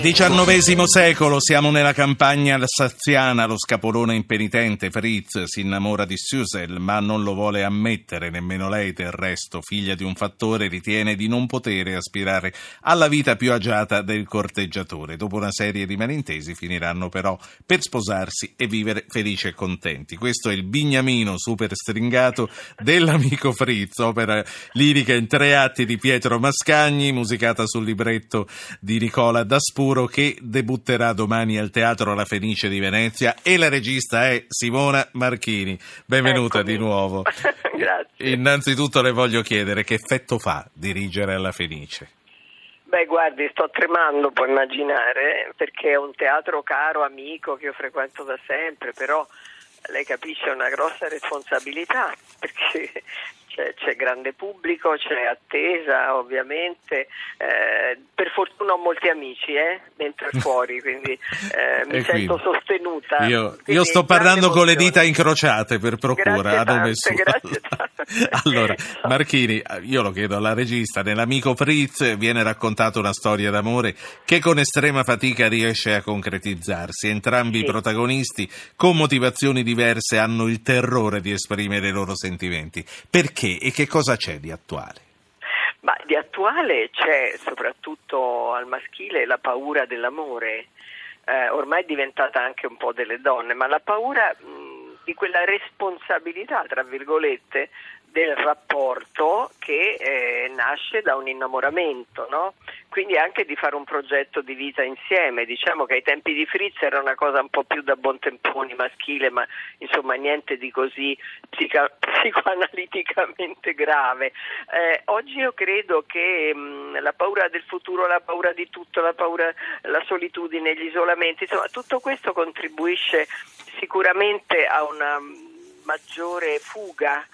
XIX secolo, siamo nella campagna alsaziana, lo scapolone impenitente Fritz si innamora di Susel, ma non lo vuole ammettere, nemmeno lei del resto, figlia di un fattore, ritiene di non poter aspirare alla vita più agiata del corteggiatore. Dopo una serie di malintesi finiranno però per sposarsi e vivere felici e contenti. Questo è il bignamino super stringato dell'amico Fritz, opera lirica in tre atti di Pietro Mascagni, musicata sul libretto di Nicola Daspuro che debutterà domani al Teatro La Fenice di Venezia e la regista è Simona Marchini. Benvenuta Eccomi. di nuovo. Grazie. Innanzitutto le voglio chiedere che effetto fa dirigere alla Fenice? Beh, guardi, sto tremando, può immaginare, perché è un teatro caro, amico, che io frequento da sempre, però lei capisce è una grossa responsabilità, perché c'è, grande pubblico, c'è attesa, ovviamente. Eh, per fortuna ho molti amici, eh, dentro e fuori, quindi eh, mi sento quindi? sostenuta. Io, io sto parlando con le dita incrociate per procura Grazie tante, grazie allora, Marchini, io lo chiedo alla regista, nell'amico Fritz viene raccontata una storia d'amore che con estrema fatica riesce a concretizzarsi. Entrambi Sì. i protagonisti, con motivazioni diverse, hanno il terrore di esprimere i loro sentimenti. Perché e che cosa c'è di attuale? Ma di attuale c'è soprattutto al maschile la paura dell'amore, eh, ormai è diventata anche un po' delle donne, ma la paura mh, di quella responsabilità, tra virgolette, del rapporto che eh, nasce da un innamoramento, no? Quindi anche di fare un progetto di vita insieme. Diciamo che ai tempi di Fritz era una cosa un po' più da buontemponi maschile, ma insomma niente di così psica- psicoanaliticamente grave. Eh, oggi io credo che mh, la paura del futuro, la paura di tutto, la paura, la solitudine, gli isolamenti, insomma tutto questo contribuisce sicuramente a una maggiore fuga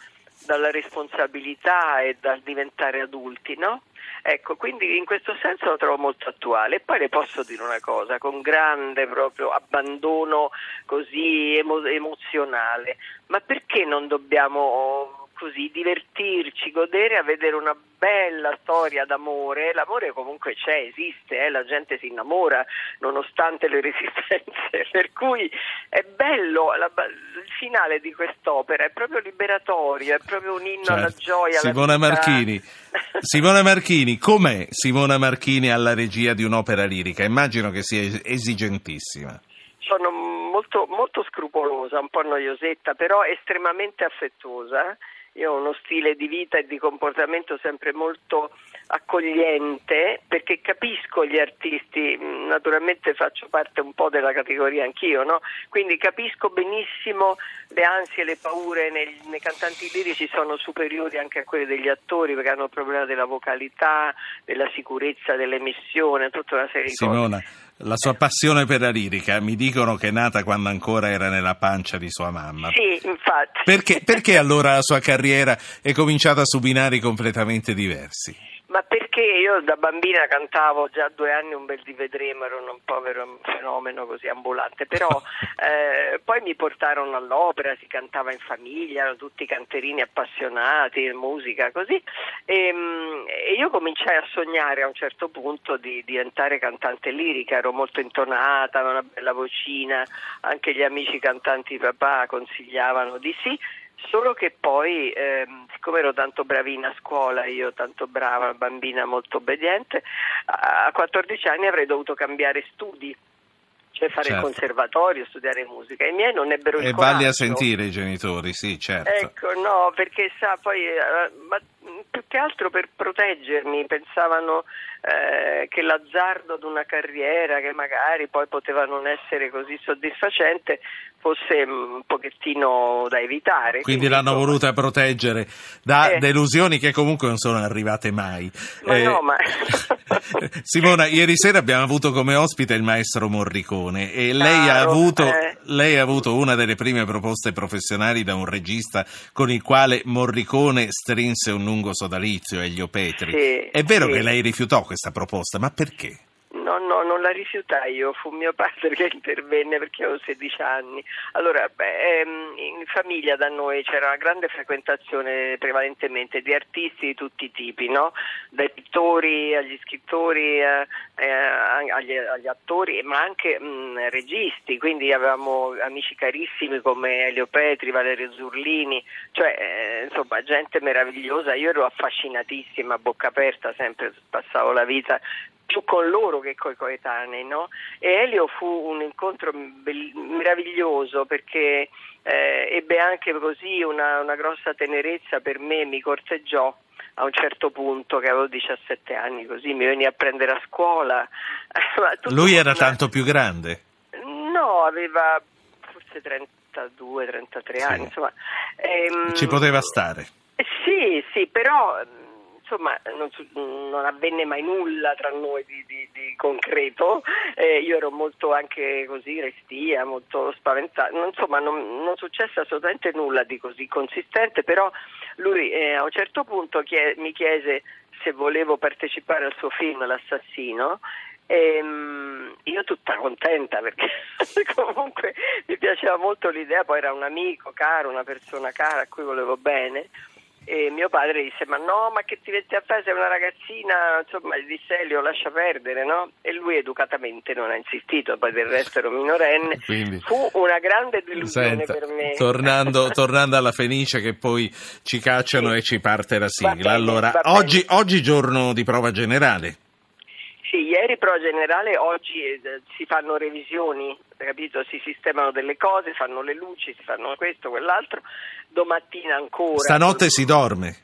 dalla responsabilità e dal diventare adulti, no? Ecco, quindi in questo senso lo trovo molto attuale. E poi le posso dire una cosa, con grande proprio abbandono così emo- emozionale, ma perché non dobbiamo così divertirci, godere a vedere una bella storia d'amore? L'amore comunque c'è, esiste, eh? la gente si innamora nonostante le resistenze, per cui è bello, la- il finale di quest'opera è proprio liberatorio, è proprio un inno alla Certo. gioia. alla Simona vita. Marchini. Simona Marchini, com'è Simona Marchini alla regia di un'opera lirica? Immagino che sia es- esigentissima. Sono molto, molto scrupolosa, un po' noiosetta, però estremamente affettuosa. Io ho uno stile di vita e di comportamento sempre molto accogliente perché capisco gli artisti, naturalmente faccio parte un po' della categoria anch'io, no? quindi capisco benissimo le ansie e le paure nei, nei cantanti lirici sono superiori anche a quelle degli attori perché hanno il problema della vocalità, della sicurezza dell'emissione, tutta una serie di cose. Simona, la sua passione per la lirica mi dicono che è nata quando ancora era nella pancia di sua mamma. Sì, infatti. Perché, perché allora la sua carriera è cominciata su binari completamente diversi? Ma perché io da bambina cantavo già due anni un bel di vedremo, ero un povero fenomeno così ambulante, però eh, poi mi portarono all'opera, si cantava in famiglia, erano tutti canterini appassionati, musica così, e, mm, e io cominciai a sognare a un certo punto di diventare cantante lirica, ero molto intonata, avevo una bella vocina, anche gli amici cantanti di papà consigliavano di sì. Solo che poi, ehm, siccome ero tanto bravina a scuola, io tanto brava, bambina molto obbediente, a 14 anni avrei dovuto cambiare studi, cioè fare Certo. il conservatorio, studiare musica. I miei non ebbero il E coraggio. valli a sentire i genitori, sì, certo. Ecco, no, perché sa, poi, eh, ma più che altro per proteggermi, pensavano eh, che l'azzardo di una carriera che magari poi poteva non essere così soddisfacente fosse mh, un pochettino da evitare. Quindi l'hanno insomma, voluta proteggere da Eh. delusioni che comunque non sono arrivate mai. Ma Eh, no, ma... Simona, ieri sera abbiamo avuto come ospite il maestro Morricone e lei ha, Caro, avuto, eh. lei ha avuto una delle prime proposte professionali da un regista con il quale Morricone strinse un lungo sodalizio, Elio Petri. Sì, È vero sì. che lei rifiutò questa proposta, ma perché? No, No, no, non la rifiutai io, fu mio padre che intervenne perché avevo 16 anni. Allora, beh, ehm, in famiglia da noi c'era una grande frequentazione prevalentemente di artisti di tutti i tipi, no? dai pittori agli scrittori, eh, eh, agli, agli, attori, ma anche mh, registi, quindi avevamo amici carissimi come Elio Petri, Valerio Zurlini, cioè eh, insomma gente meravigliosa, io ero affascinatissima, a bocca aperta, sempre passavo la vita più con loro che con i coetanei, no? E Elio fu un incontro meraviglioso perché eh, ebbe anche così una, una grossa tenerezza per me, mi corteggiò a un certo punto che avevo 17 anni così mi veniva a prendere a scuola lui era tanto più grande? no aveva forse 32 33 sì. anni insomma ehm, ci poteva stare sì sì però insomma non, non, avvenne mai nulla tra noi di, di, di concreto, eh, io ero molto anche così restia, molto spaventata, insomma non, non, successe assolutamente nulla di così consistente, però lui eh, a un certo punto chie- mi chiese se volevo partecipare al suo film L'assassino. E, um, io tutta contenta perché comunque mi piaceva molto l'idea, poi era un amico caro, una persona cara a cui volevo bene e mio padre disse ma no ma che ti metti a fare? Sei una ragazzina insomma gli disse Elio lascia perdere no? e lui educatamente non ha insistito poi del resto ero minorenne. Quindi, fu una grande delusione senta, per me. tornando, tornando, alla Fenice che poi ci cacciano sì. e ci parte la sigla. bene, allora oggi, oggi giorno di prova generale ieri prova generale, oggi eh, si fanno revisioni, capito? si sistemano delle cose, fanno le luci, si fanno questo, quell'altro, domattina ancora. Stanotte si dorme.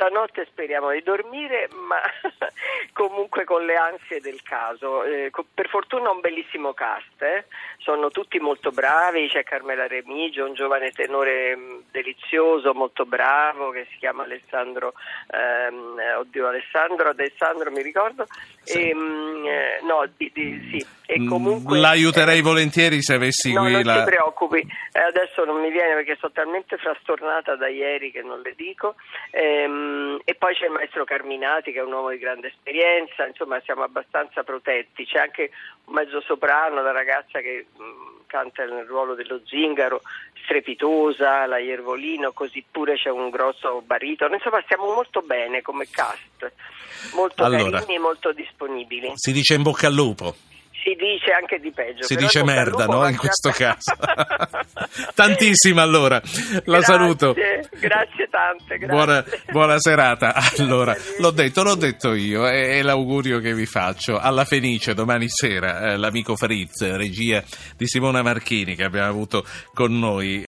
Stanotte speriamo di dormire, ma comunque con le ansie del caso. Eh, per fortuna un bellissimo cast, eh? sono tutti molto bravi, c'è Carmela Remigio, un giovane tenore mm, delizioso, molto bravo, che si chiama Alessandro, ehm, oddio Alessandro, Alessandro mi ricordo, sì. e, mm, eh, no, di, di, sì. e mm, comunque... L'aiuterei volentieri se avessi no, qui non la... ti preoccupi, eh, adesso non mi viene perché sono talmente frastornata da ieri che non le dico, ehm, e poi c'è il maestro Carminati che è un uomo di grande esperienza, insomma siamo abbastanza protetti, c'è anche un mezzo soprano, la ragazza che canta nel ruolo dello zingaro, strepitosa, la Iervolino, così pure c'è un grosso baritono, insomma stiamo molto bene come cast, molto allora, carini e molto disponibili. Si dice in bocca al lupo. Si dice anche di peggio. Si dice merda, no? In questo caso. Tantissima allora. La grazie, saluto. Grazie tante. Grazie. Buona, buona, serata. Allora, l'ho detto, l'ho detto io, è, è, l'augurio che vi faccio. Alla Fenice domani sera, eh, l'amico Fritz, regia di Simona Marchini che abbiamo avuto con noi.